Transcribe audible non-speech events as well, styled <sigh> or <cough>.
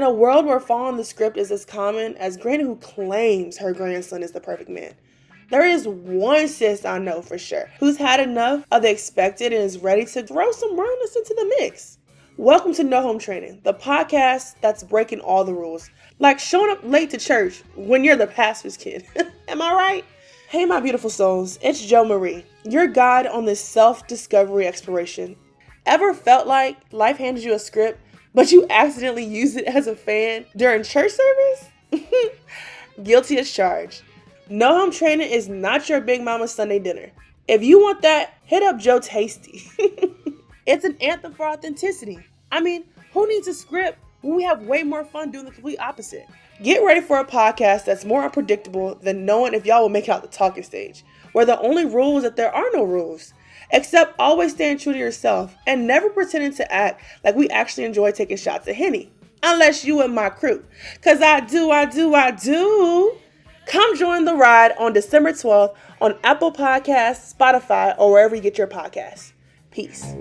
In a world where following the script is as common as Granny who claims her grandson is the perfect man, there is one sis I know for sure who's had enough of the expected and is ready to throw some realness into the mix. Welcome to No Home Training, the podcast that's breaking all the rules, like showing up late to church when you're the pastor's kid. <laughs> Am I right? Hey, my beautiful souls, it's Joe Marie, your guide on this self discovery exploration. Ever felt like life handed you a script, but you accidentally used it as a fan during church service? <laughs> Guilty as charged. No Home Training is not your Big Mama Sunday dinner. If you want that, hit up Joe Tasty. <laughs> it's an anthem for authenticity. I mean, who needs a script when we have way more fun doing the complete opposite? Get ready for a podcast that's more unpredictable than knowing if y'all will make it out the talking stage, where the only rule is that there are no rules. Except always staying true to yourself and never pretending to act like we actually enjoy taking shots at Henny. Unless you and my crew. Cause I do, I do, I do. Come join the ride on December 12th on Apple Podcasts, Spotify, or wherever you get your podcasts. Peace.